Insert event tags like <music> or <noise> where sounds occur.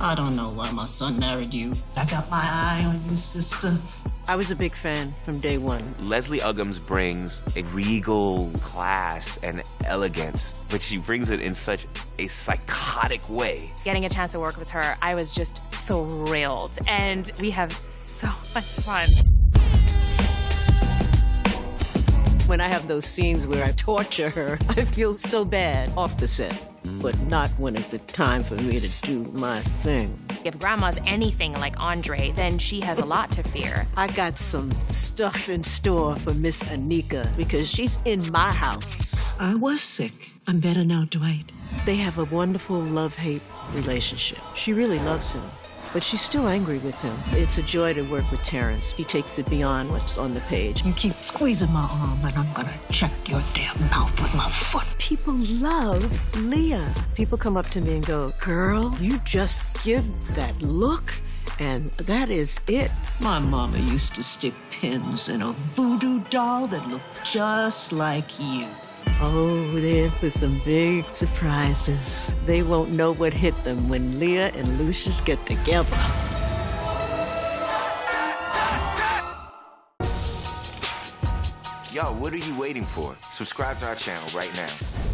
I don't know why my son married you. I got my eye on you, sister. I was a big fan from day one. Leslie Uggams brings a regal class and elegance, but she brings it in such a psychotic way. Getting a chance to work with her, I was just thrilled. And we have so much fun. When I have those scenes where I torture her, <laughs> I feel so bad off the set, but not when it's a time for me to do my thing. If grandma's anything like Andre, then she has a lot to fear. <laughs> I got some stuff in store for Miss Anika because she's in my house. I was sick. I'm better now, Dwight. They have a wonderful love hate relationship. She really loves him, but she's still angry with him. It's a joy to work with Terrence. He takes it beyond what's on the page. You keep squeezing my arm, and I'm gonna check your damn mouth with my foot. People love Leah. People come up to me and go, Girl, you just give that look, and that is it. My mama used to stick pins in a voodoo doll that looked just like you. Oh, they're for some big surprises. They won't know what hit them when Leah and Lucious get together. Yo, what are you waiting for? Subscribe to our channel right now.